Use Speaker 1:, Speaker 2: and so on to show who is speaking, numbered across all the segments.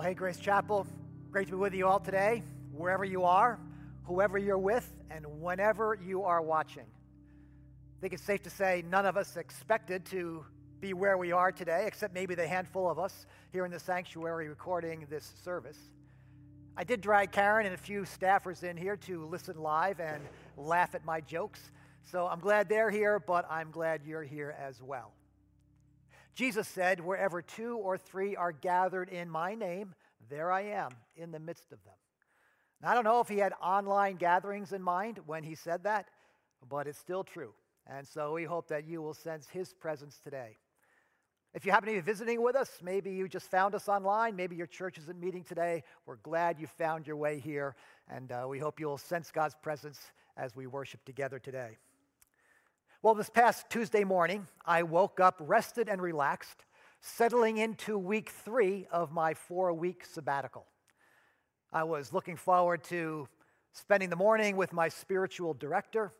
Speaker 1: Well, hey, Grace Chapel, great to be with you all today, wherever you are, whoever you're with, and whenever you are watching. I think it's safe to say none of us expected to be where we are today, except maybe the handful of us here in the sanctuary recording this service. I did drag Karen and a few staffers in here to listen live and laugh at my jokes. So I'm glad they're here, but I'm glad you're here as well. Jesus said, Wherever two or three are gathered in my name, there I am in the midst of them. Now, I don't know if he had online gatherings in mind when he said that, but it's still true. And so we hope that you will sense his presence today. If you happen to be visiting with us, maybe you just found us online, maybe your church isn't meeting today, we're glad you found your way here, and uh, we hope you'll sense God's presence as we worship together today. Well, this past Tuesday morning, I woke up rested and relaxed, settling into week three of my four week sabbatical. I was looking forward to spending the morning with my spiritual director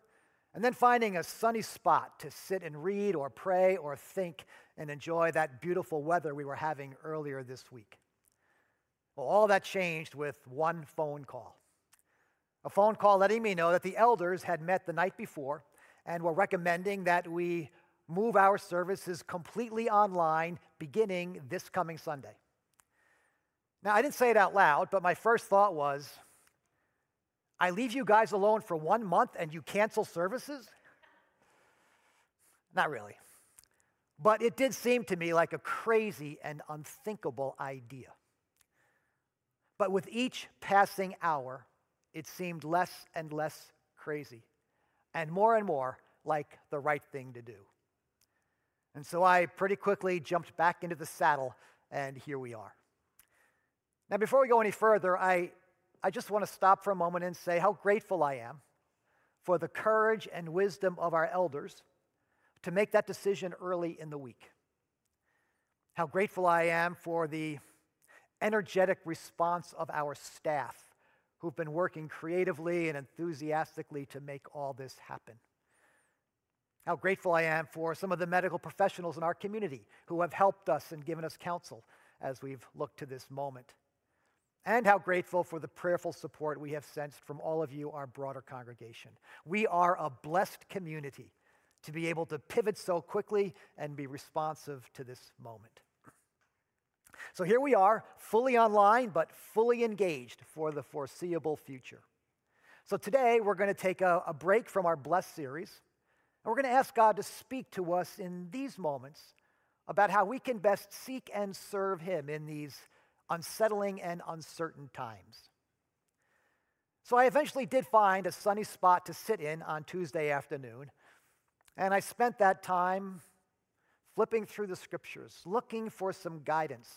Speaker 1: and then finding a sunny spot to sit and read or pray or think and enjoy that beautiful weather we were having earlier this week. Well, all that changed with one phone call. A phone call letting me know that the elders had met the night before and we're recommending that we move our services completely online beginning this coming Sunday. Now, I didn't say it out loud, but my first thought was I leave you guys alone for one month and you cancel services? Not really. But it did seem to me like a crazy and unthinkable idea. But with each passing hour, it seemed less and less crazy and more and more like the right thing to do. And so I pretty quickly jumped back into the saddle, and here we are. Now, before we go any further, I, I just want to stop for a moment and say how grateful I am for the courage and wisdom of our elders to make that decision early in the week. How grateful I am for the energetic response of our staff who've been working creatively and enthusiastically to make all this happen. How grateful I am for some of the medical professionals in our community who have helped us and given us counsel as we've looked to this moment. And how grateful for the prayerful support we have sensed from all of you, our broader congregation. We are a blessed community to be able to pivot so quickly and be responsive to this moment. So here we are, fully online, but fully engaged for the foreseeable future. So today we're going to take a, a break from our Blessed series, and we're going to ask God to speak to us in these moments about how we can best seek and serve Him in these unsettling and uncertain times. So I eventually did find a sunny spot to sit in on Tuesday afternoon, and I spent that time flipping through the scriptures, looking for some guidance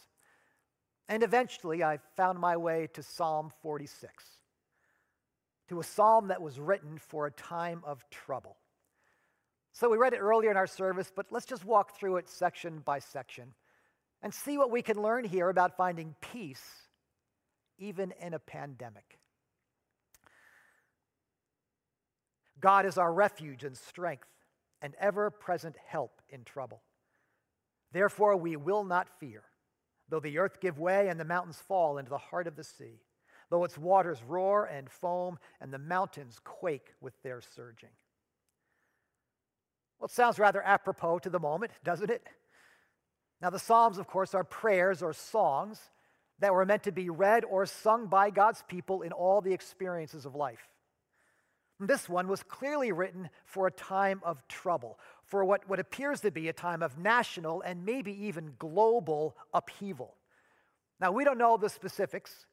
Speaker 1: and eventually, I found my way to Psalm 46, to a psalm that was written for a time of trouble. So we read it earlier in our service, but let's just walk through it section by section and see what we can learn here about finding peace even in a pandemic. God is our refuge and strength and ever present help in trouble. Therefore, we will not fear Though the earth give way and the mountains fall into the heart of the sea, though its waters roar and foam and the mountains quake with their surging. Well, it sounds rather apropos to the moment, doesn't it? Now, the Psalms, of course, are prayers or songs that were meant to be read or sung by God's people in all the experiences of life. This one was clearly written for a time of trouble, for what, what appears to be a time of national and maybe even global upheaval. Now, we don't know the specifics,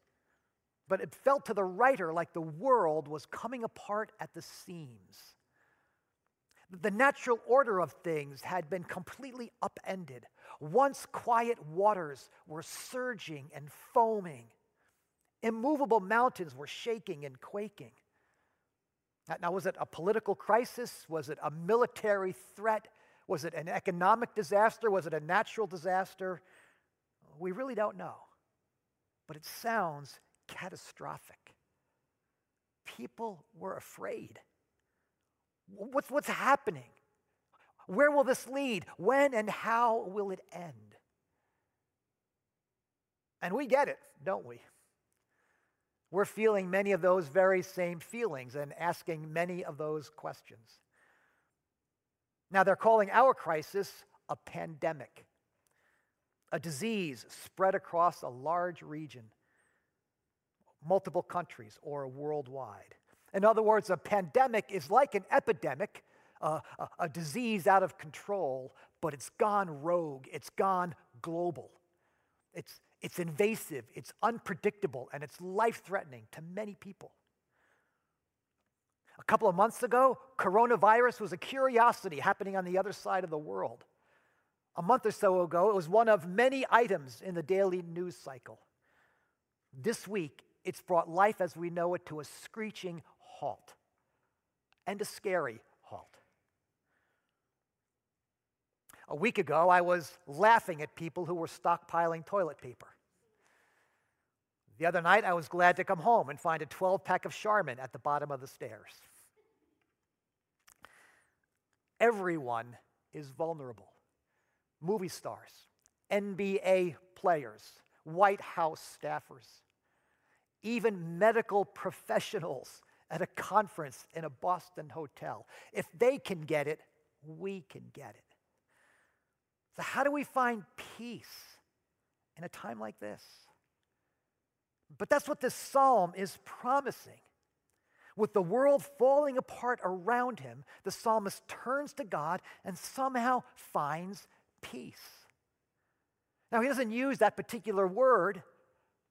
Speaker 1: but it felt to the writer like the world was coming apart at the seams. The natural order of things had been completely upended. Once quiet waters were surging and foaming. Immovable mountains were shaking and quaking. Now, was it a political crisis? Was it a military threat? Was it an economic disaster? Was it a natural disaster? We really don't know. But it sounds catastrophic. People were afraid. What's, what's happening? Where will this lead? When and how will it end? And we get it, don't we? We're feeling many of those very same feelings and asking many of those questions. Now, they're calling our crisis a pandemic, a disease spread across a large region, multiple countries, or worldwide. In other words, a pandemic is like an epidemic, a, a disease out of control, but it's gone rogue, it's gone global. It's, it's invasive, it's unpredictable, and it's life threatening to many people. A couple of months ago, coronavirus was a curiosity happening on the other side of the world. A month or so ago, it was one of many items in the daily news cycle. This week, it's brought life as we know it to a screeching halt and a scary halt. A week ago, I was laughing at people who were stockpiling toilet paper. The other night, I was glad to come home and find a 12 pack of Charmin at the bottom of the stairs. Everyone is vulnerable movie stars, NBA players, White House staffers, even medical professionals at a conference in a Boston hotel. If they can get it, we can get it. So, how do we find peace in a time like this? But that's what this psalm is promising. With the world falling apart around him, the psalmist turns to God and somehow finds peace. Now, he doesn't use that particular word,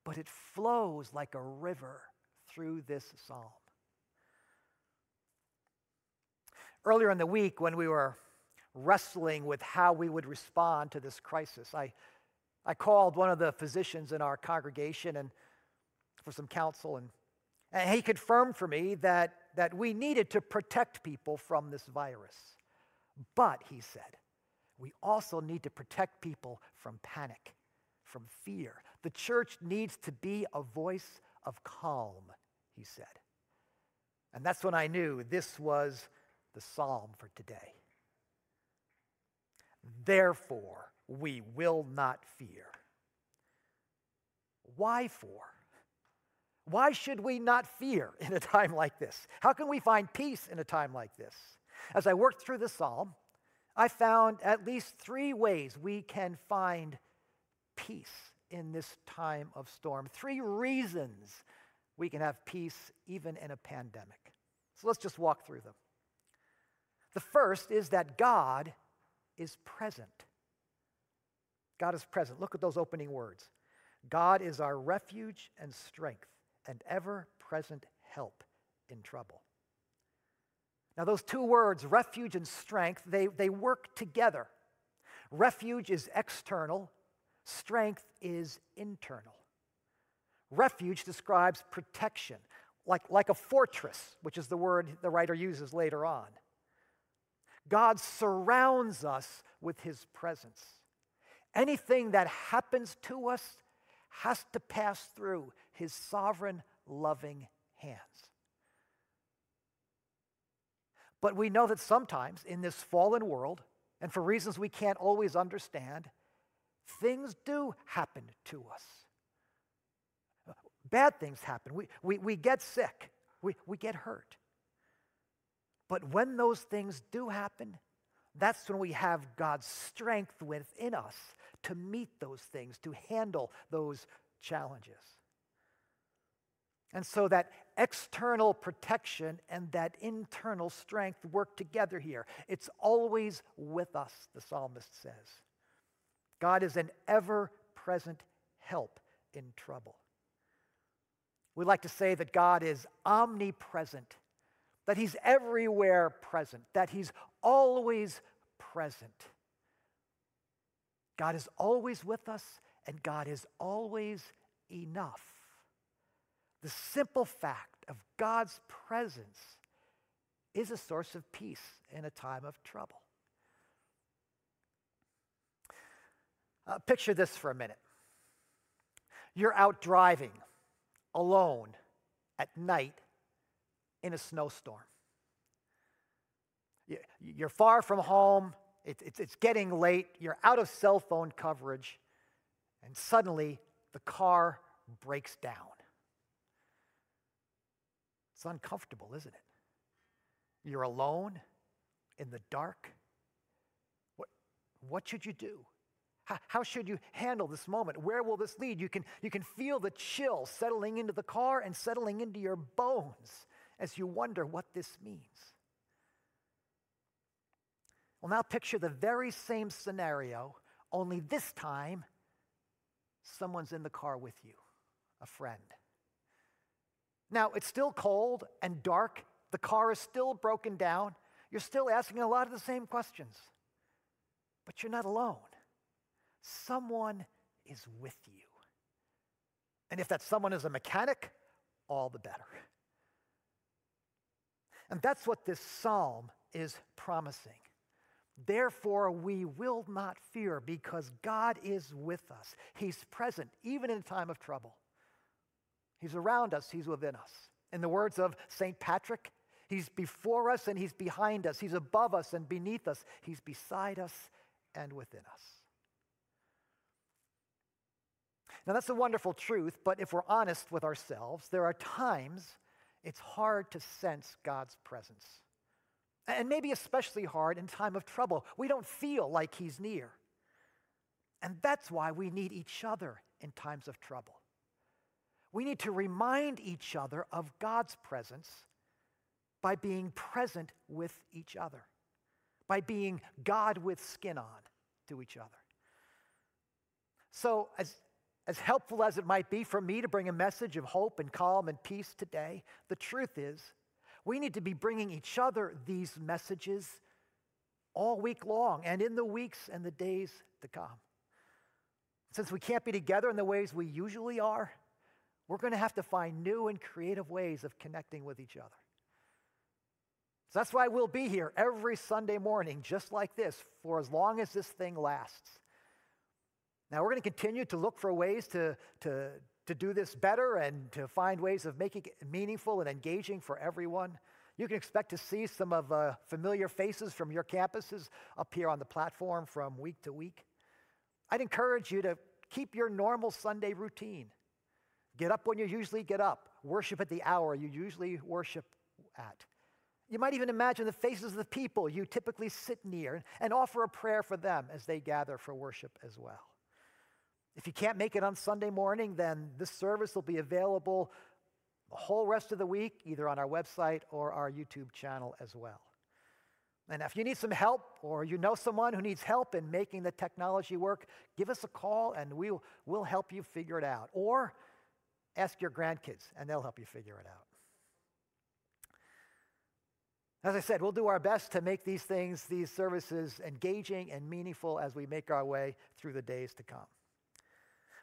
Speaker 1: but it flows like a river through this psalm. Earlier in the week, when we were wrestling with how we would respond to this crisis. I, I called one of the physicians in our congregation and for some counsel, and, and he confirmed for me that, that we needed to protect people from this virus. But, he said, we also need to protect people from panic, from fear. The church needs to be a voice of calm, he said. And that's when I knew this was the psalm for today. Mm-hmm. Therefore, we will not fear. Why for? Why should we not fear in a time like this? How can we find peace in a time like this? As I worked through the psalm, I found at least three ways we can find peace in this time of storm. Three reasons we can have peace even in a pandemic. So let's just walk through them. The first is that God is present. God is present. Look at those opening words. God is our refuge and strength and ever present help in trouble. Now, those two words, refuge and strength, they, they work together. Refuge is external, strength is internal. Refuge describes protection, like, like a fortress, which is the word the writer uses later on. God surrounds us with his presence. Anything that happens to us has to pass through his sovereign, loving hands. But we know that sometimes in this fallen world, and for reasons we can't always understand, things do happen to us. Bad things happen. We, we, we get sick, we, we get hurt. But when those things do happen, that's when we have God's strength within us to meet those things, to handle those challenges. And so that external protection and that internal strength work together here. It's always with us, the psalmist says. God is an ever present help in trouble. We like to say that God is omnipresent that He's everywhere present, that He's always present. God is always with us, and God is always enough. The simple fact of God's presence is a source of peace in a time of trouble. Uh, picture this for a minute. You're out driving alone at night in a snowstorm. You're far from home, it's, getting late, you're out of cell phone coverage, and suddenly the car breaks down. It's uncomfortable, isn't it? You're alone in the dark. What, what should you do? How, how should you handle this moment? Where will this lead? You can, you can feel the chill settling into the car and settling into your bones as you wonder what this means. Well, now picture the very same scenario, only this time someone's in the car with you, a friend. Now, it's still cold and dark. The car is still broken down. You're still asking a lot of the same questions. But you're not alone. Someone is with you. And if that someone is a mechanic, all the better. And that's what this psalm is promising. Therefore, we will not fear because God is with us. He's present even in time of trouble. He's around us, He's within us. In the words of St. Patrick, He's before us and He's behind us. He's above us and beneath us. He's beside us and within us. Now, that's a wonderful truth, but if we're honest with ourselves, there are times it's hard to sense God's presence. And maybe especially hard in time of trouble. We don't feel like He's near. And that's why we need each other in times of trouble. We need to remind each other of God's presence by being present with each other, by being God with skin on to each other. So, as, as helpful as it might be for me to bring a message of hope and calm and peace today, the truth is we need to be bringing each other these messages all week long and in the weeks and the days to come. Since we can't be together in the ways we usually are, we're going to have to find new and creative ways of connecting with each other. So that's why we'll be here every Sunday morning, just like this, for as long as this thing lasts. Now, we're going to continue to look for ways to, to, to do this better and to find ways of making it meaningful and engaging for everyone. You can expect to see some of uh, familiar faces from your campuses up here on the platform from week to week. I'd encourage you to keep your normal Sunday routine. Get up when you usually get up, worship at the hour you usually worship at. You might even imagine the faces of the people you typically sit near and offer a prayer for them as they gather for worship as well. If you can't make it on Sunday morning, then this service will be available the whole rest of the week, either on our website or our YouTube channel as well. And if you need some help or you know someone who needs help in making the technology work, give us a call and we'll, we'll help you figure it out. Or ask your grandkids and they'll help you figure it out. As I said, we'll do our best to make these things, these services, engaging and meaningful as we make our way through the days to come.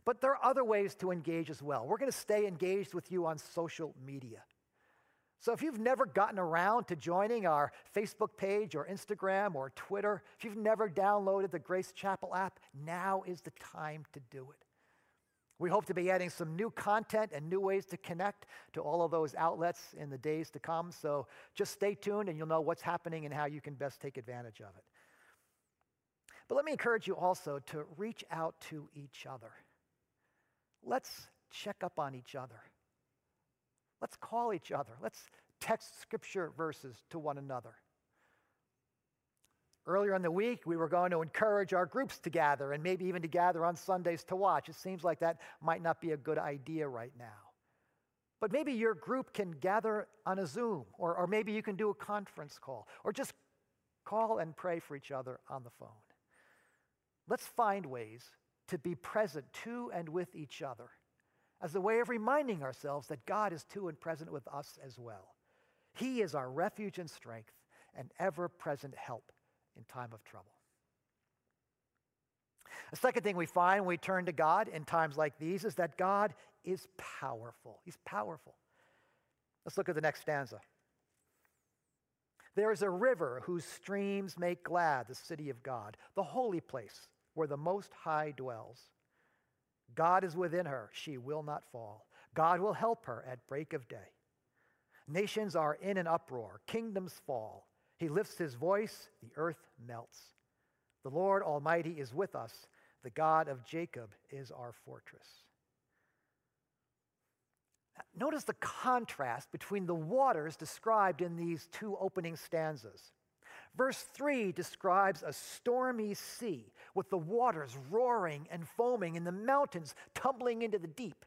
Speaker 1: But there are other ways to engage as well. We're going to stay engaged with you on social media. So if you've never gotten around to joining our Facebook page or Instagram or Twitter, if you've never downloaded the Grace Chapel app, now is the time to do it. We hope to be adding some new content and new ways to connect to all of those outlets in the days to come. So just stay tuned and you'll know what's happening and how you can best take advantage of it. But let me encourage you also to reach out to each other. Let's check up on each other. Let's call each other. Let's text scripture verses to one another. Earlier in the week, we were going to encourage our groups to gather and maybe even to gather on Sundays to watch. It seems like that might not be a good idea right now. But maybe your group can gather on a Zoom, or, or maybe you can do a conference call, or just call and pray for each other on the phone. Let's find ways to be present to and with each other as a way of reminding ourselves that God is to and present with us as well. He is our refuge and strength and ever present help in time of trouble. A second thing we find when we turn to God in times like these is that God is powerful. He's powerful. Let's look at the next stanza. There is a river whose streams make glad the city of God, the holy place where the Most High dwells. God is within her, she will not fall. God will help her at break of day. Nations are in an uproar, kingdoms fall. He lifts his voice, the earth melts. The Lord Almighty is with us, the God of Jacob is our fortress. notice the contrast between the waters described in these two opening stanzas. Verse 3 describes a stormy sea with the waters roaring and foaming and the mountains tumbling into the deep.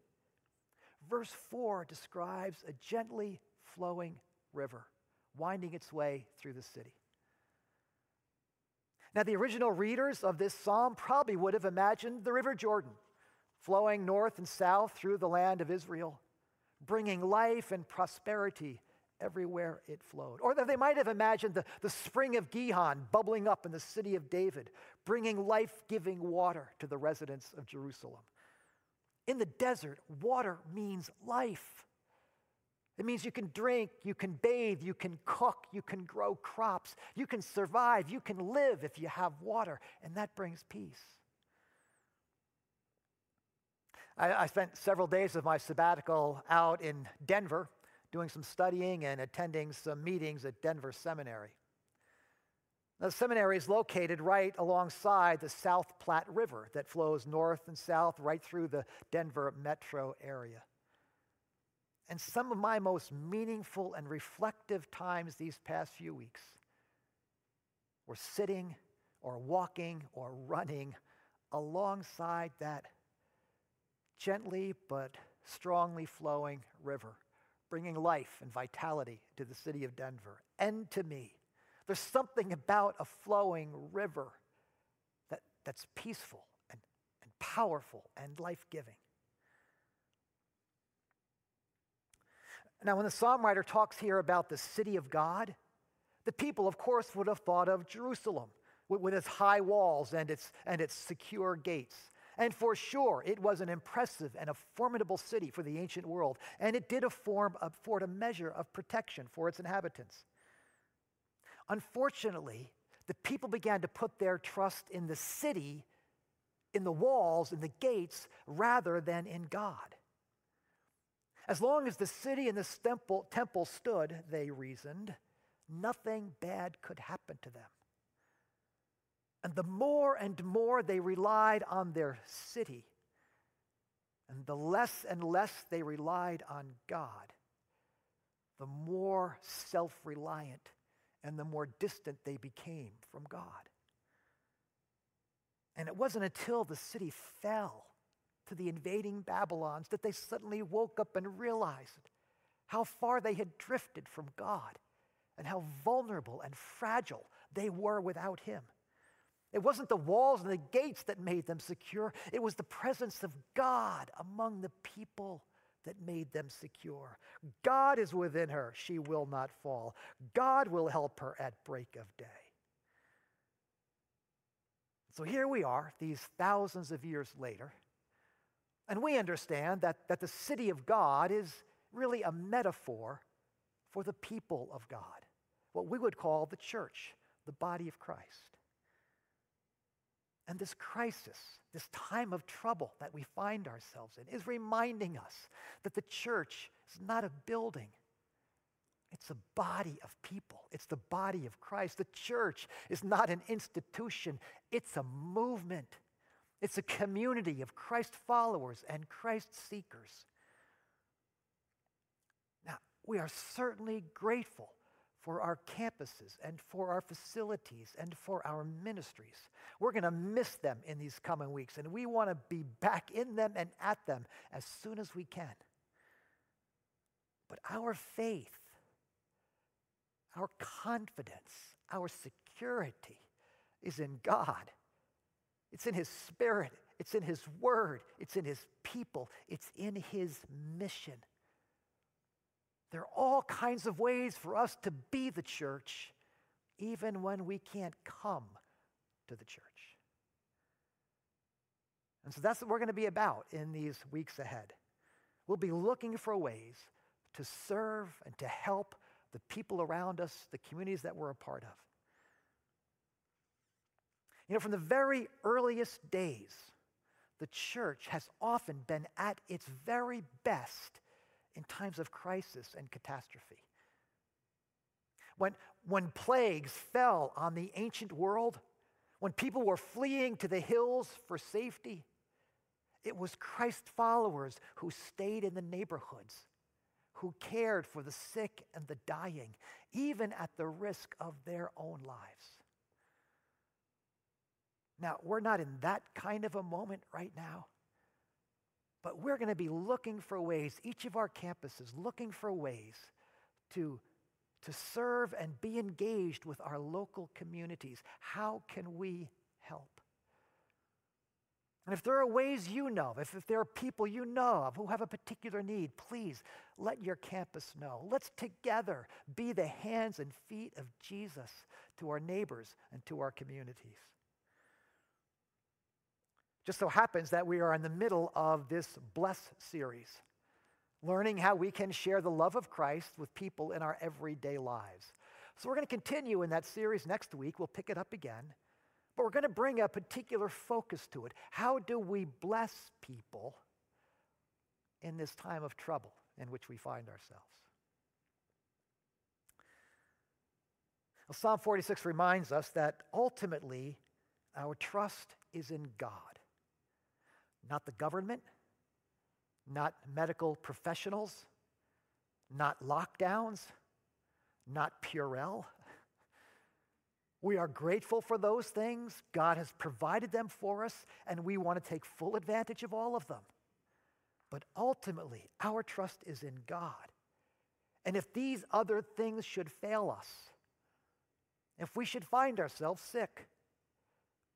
Speaker 1: Verse 4 describes a gently flowing river winding its way through the city. Now, the original readers of this psalm probably would have imagined the River Jordan flowing north and south through the land of Israel, bringing life and prosperity everywhere it flowed. Or they might have imagined the, the spring of Gihon bubbling up in the city of David, bringing life giving water to the residents of Jerusalem. In the desert, water means life. It means you can drink, you can bathe, you can cook, you can grow crops, you can survive, you can live if you have water, and that brings peace. I, I spent several days of my sabbatical out in Denver doing some studying and attending some meetings at Denver Seminary. The seminary is located right alongside the South Platte River that flows north and south right through the Denver metro area. And some of my most meaningful and reflective times these past few weeks were sitting or walking or running alongside that gently but strongly flowing river, bringing life and vitality to the city of Denver and to me. There's something about a flowing river that, that's peaceful and, and powerful and life giving. Now, when the psalm writer talks here about the city of God, the people, of course, would have thought of Jerusalem with, its high walls and its, and its secure gates. And for sure, it was an impressive and a formidable city for the ancient world, and it did afford, a measure of protection for its inhabitants. Unfortunately, the people began to put their trust in the city, in the walls, in the gates, rather than in God. As long as the city and the temple stood, they reasoned, nothing bad could happen to them. And the more and more they relied on their city, and the less and less they relied on God, the more self reliant and the more distant they became from God. And it wasn't until the city fell to the invading Babylons that they suddenly woke up and realized how far they had drifted from God and how vulnerable and fragile they were without Him. It wasn't the walls and the gates that made them secure, it was the presence of God among the people that made them secure. God is within her, she will not fall. God will help her at break of day. So here we are, these thousands of years later, and we understand that, that the city of God is really a metaphor for the people of God, what we would call the church, the body of Christ. And this crisis, this time of trouble that we find ourselves in, is reminding us that the church is not a building, it's a body of people. It's the body of Christ. The church is not an institution, it's a movement. It's a community of Christ followers and Christ seekers. Now, we are certainly grateful for our campuses and for our facilities and for our ministries. We're going to miss them in these coming weeks, and we want to be back in them and at them as soon as we can. But our faith, our confidence, our security is in God it's in His Spirit, it's in His Word, it's in His people, it's in His mission. There are all kinds of ways for us to be the church, even when we can't come to the church. And so that's what we're going to be about in these weeks ahead. We'll be looking for ways to serve and to help the people around us, the communities that we're a part of. You know, from the very earliest days, the church has often been at its very best in times of crisis and catastrophe. When, when plagues fell on the ancient world, when people were fleeing to the hills for safety, it was Christ followers who stayed in the neighborhoods who cared for the sick and the dying, even at the risk of their own lives. Now, we're not in that kind of a moment right now, but we're going to be looking for ways, each of our campuses, looking for ways to, to serve and be engaged with our local communities. How can we help? And if there are ways you know, if, if there are people you know of who have a particular need, please let your campus know. Let's together be the hands and feet of Jesus to our neighbors and to our communities. Just so happens that we are in the middle of this Bless series, learning how we can share the love of Christ with people in our everyday lives. So we're going to continue in that series next week. We'll pick it up again. But we're going to bring a particular focus to it. How do we bless people in this time of trouble in which we find ourselves? Well, Psalm 46 reminds us that ultimately our trust is in God not the government, not medical professionals, not lockdowns, not Purell. We are grateful for those things. God has provided them for us, and we want to take full advantage of all of them. But ultimately, our trust is in God. And if these other things should fail us, if we should find ourselves sick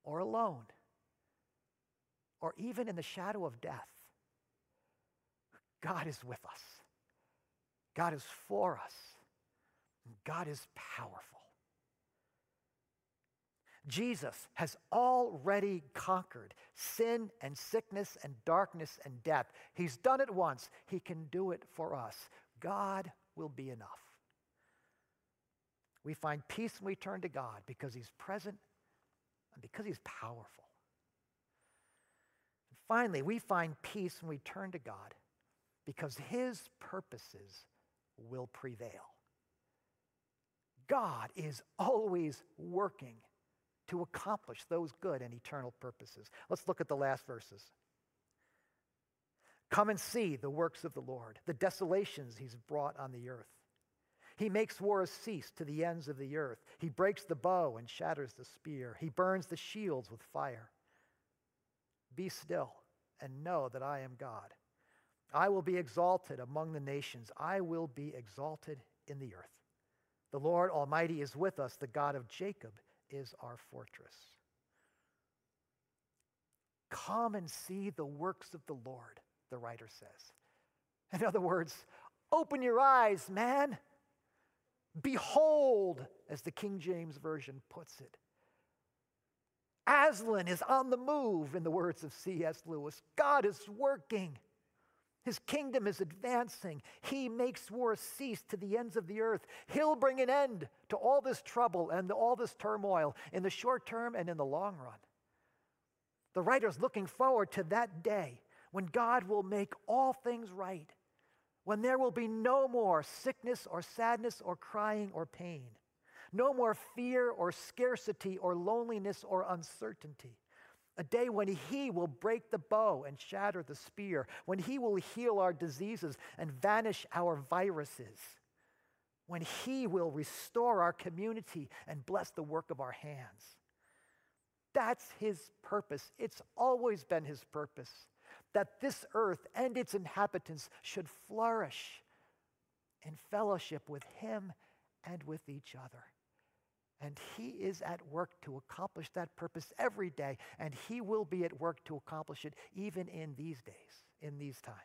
Speaker 1: or alone, or even in the shadow of death, God is with us. God is for us. God is powerful. Jesus has already conquered sin and sickness and darkness and death. He's done it once. He can do it for us. God will be enough. We find peace when we turn to God because He's present and because He's powerful. Finally, we find peace when we turn to God because His purposes will prevail. God is always working to accomplish those good and eternal purposes. Let's look at the last verses. Come and see the works of the Lord, the desolations He's brought on the earth. He makes wars cease to the ends of the earth. He breaks the bow and shatters the spear. He burns the shields with fire. Be still and know that I am God. I will be exalted among the nations. I will be exalted in the earth. The Lord Almighty is with us. The God of Jacob is our fortress. Come and see the works of the Lord, the writer says. In other words, open your eyes, man. Behold, as the King James Version puts it. Aslan is on the move, in the words of C.S. Lewis. God is working. His kingdom is advancing. He makes war cease to the ends of the earth. He'll bring an end to all this trouble and all this turmoil in the short term and in the long run. The writer's looking forward to that day when God will make all things right, when there will be no more sickness or sadness or crying or pain. No more fear or scarcity or loneliness or uncertainty. A day when He will break the bow and shatter the spear, when He will heal our diseases and vanish our viruses, when He will restore our community and bless the work of our hands. That's His purpose. It's always been His purpose that this earth and its inhabitants should flourish in fellowship with Him and with each other. And He is at work to accomplish that purpose every day, and He will be at work to accomplish it even in these days, in these times.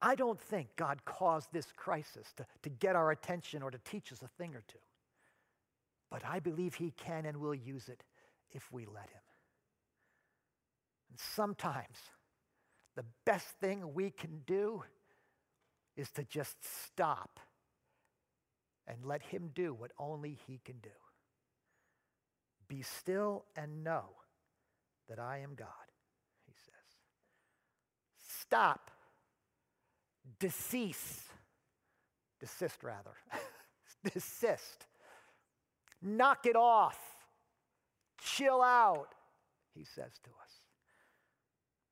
Speaker 1: I don't think God caused this crisis to, to get our attention or to teach us a thing or two. But I believe He can and will use it if we let Him. And sometimes the best thing we can do is to just stop and let him do what only he can do. Be still and know that I am God, he says. Stop. Decease. Desist, rather. Desist. Knock it off. Chill out, he says to us.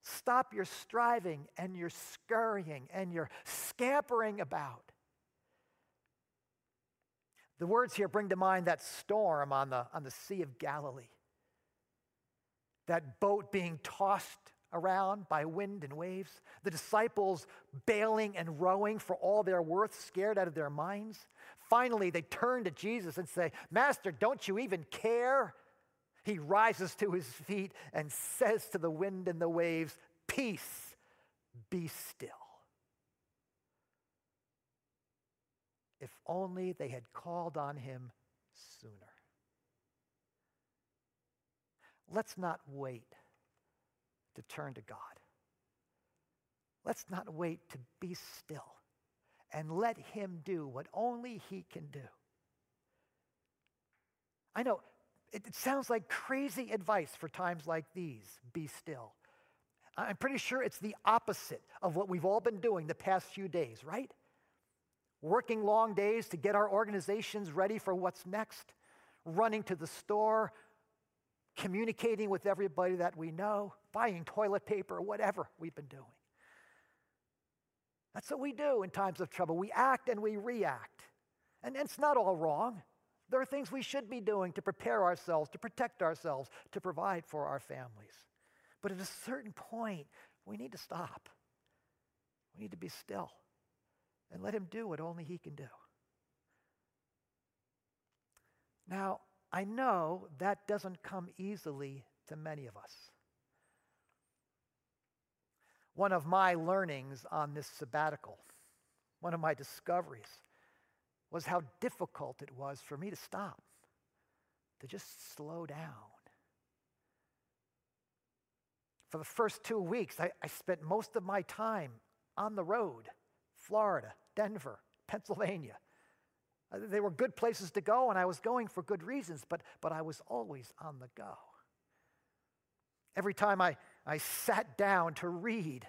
Speaker 1: Stop your striving and your scurrying and your scampering about. The words here bring to mind that storm on the, on the Sea of Galilee, that boat being tossed around by wind and waves, the disciples bailing and rowing for all their worth, scared out of their minds. Finally, they turn to Jesus and say, Master, don't you even care? He rises to his feet and says to the wind and the waves, Peace, be still. If only they had called on him sooner. Let's not wait to turn to God. Let's not wait to be still and let Him do what only He can do. I know it, it, sounds like crazy advice for times like these be still. I'm pretty sure it's the opposite of what we've all been doing the past few days, right? Working long days to get our organizations ready for what's next, running to the store, communicating with everybody that we know, buying toilet paper, whatever we've been doing. That's what we do in times of trouble. We act and we react. And it's not all wrong. There are things we should be doing to prepare ourselves, to protect ourselves, to provide for our families. But at a certain point, we need to stop. We need to be still and let Him do what only He can do. Now, I know that doesn't come easily to many of us. One of my learnings on this sabbatical, one of my discoveries, was how difficult it was for me to stop, to just slow down. For the first two weeks, I, I spent most of my time on the road Florida, Denver, Pennsylvania. Uh, they were good places to go, and I was going for good reasons, but, but I was always on the go. Every time I, I sat down to read,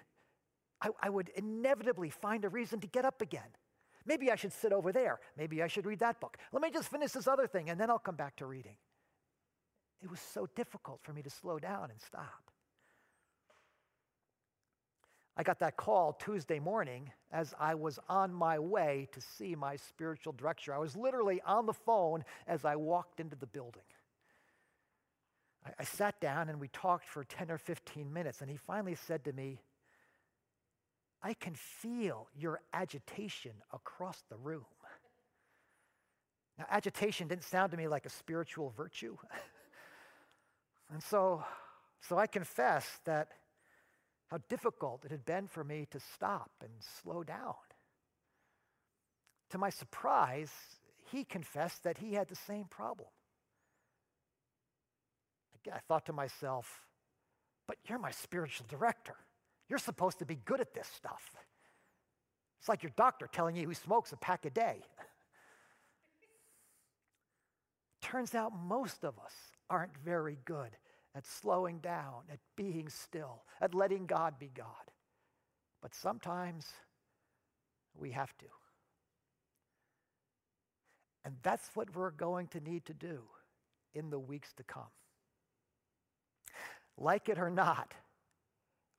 Speaker 1: I, I would inevitably find a reason to get up again. Maybe I should sit over there. Maybe I should read that book. Let me just finish this other thing, and then I'll come back to reading. It was so difficult for me to slow down and stop. I got that call Tuesday morning as I was on my way to see my spiritual director. I was literally on the phone as I walked into the building. I, I, sat down and we talked for 10 or 15 minutes, and he finally said to me, I can feel your agitation across the room. Now, agitation didn't sound to me like a spiritual virtue. and so, so I confess that how difficult it had been for me to stop and slow down. To my surprise, he confessed that he had the same problem. Again, I thought to myself, but you're my spiritual director. You're supposed to be good at this stuff. It's like your doctor telling you who smokes a pack a day. Turns out most of us aren't very good at slowing down, at being still, at letting God be God. But sometimes we have to. And that's what we're going to need to do in the weeks to come. Like it or not,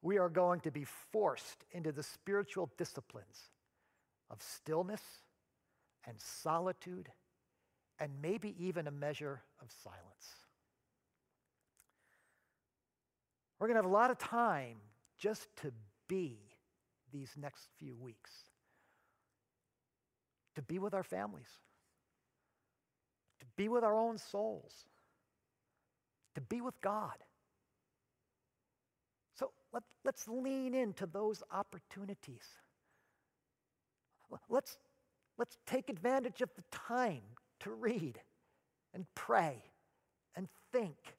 Speaker 1: we are going to be forced into the spiritual disciplines of stillness and solitude and maybe even a measure of silence. We're going to have a lot of time just to be these next few weeks, to be with our families, to be with our own souls, to be with God. So let, let's lean into those opportunities. Let's, let's take advantage of the time to read and pray and think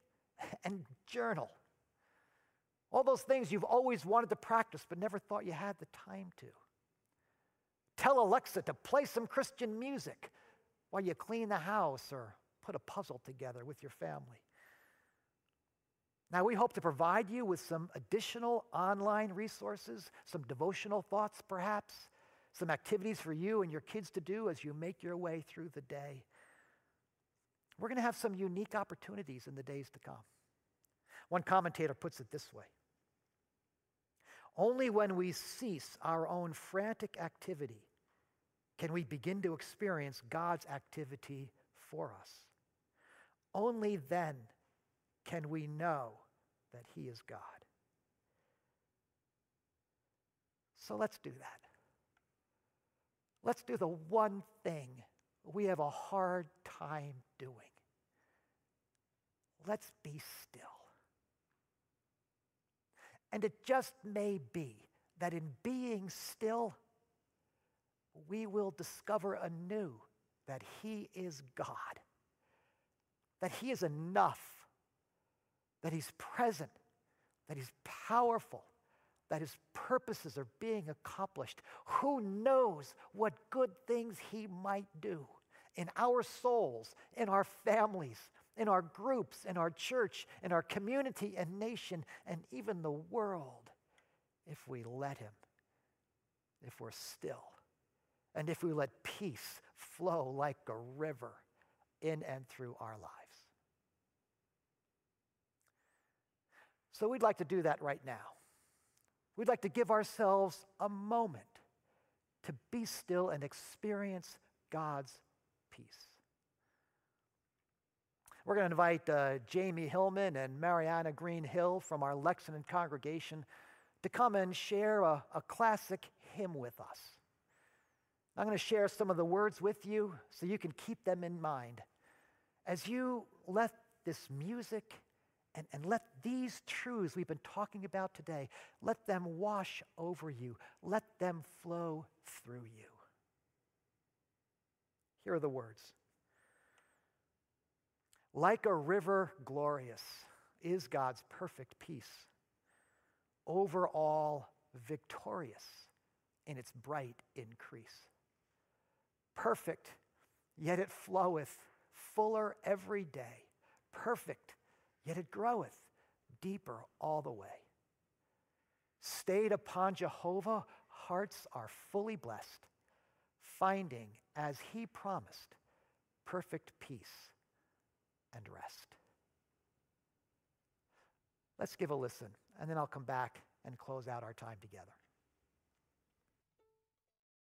Speaker 1: and journal. All those things you've always wanted to practice but never thought you had the time to. Tell Alexa to play some Christian music while you clean the house or put a puzzle together with your family. Now, we hope to provide you with some additional online resources, some devotional thoughts perhaps, some activities for you and your kids to do as you make your way through the day. We're going to have some unique opportunities in the days to come. One commentator puts it this way Only when we cease our own frantic activity can we begin to experience God's activity for us. Only then can we know that He is God. So let's do that. Let's do the one thing we have a hard time doing. Let's be still. And it just may be that in being still, we will discover anew that He is God, that He is enough, that He's present, that He's powerful, that His purposes are being accomplished. Who knows what good things He might do in our souls, in our families, in our groups, in our church, in our community and nation, and even the world if we let Him, if we're still and if we let peace flow like a river in and through our lives. So we'd like to do that right now. We'd like to give ourselves a moment to be still and experience God's peace. We're going to invite uh, Jamie Hillman and Mariana Greenhill from our Lexington congregation to come and share a, a classic hymn with us. I'm going to share some of the words with you so you can keep them in mind. As you let this music and, and let these truths we've been talking about today, let them wash over you, let them flow through you. Here are the words Like a river glorious is God's perfect peace, over all victorious in its bright increase perfect, yet it floweth fuller every day. Perfect, yet it groweth deeper all the way. Stayed upon Jehovah, hearts are fully blessed, finding, as he promised, perfect peace and rest. Let's give a listen, and then I'll come back and close out our time together.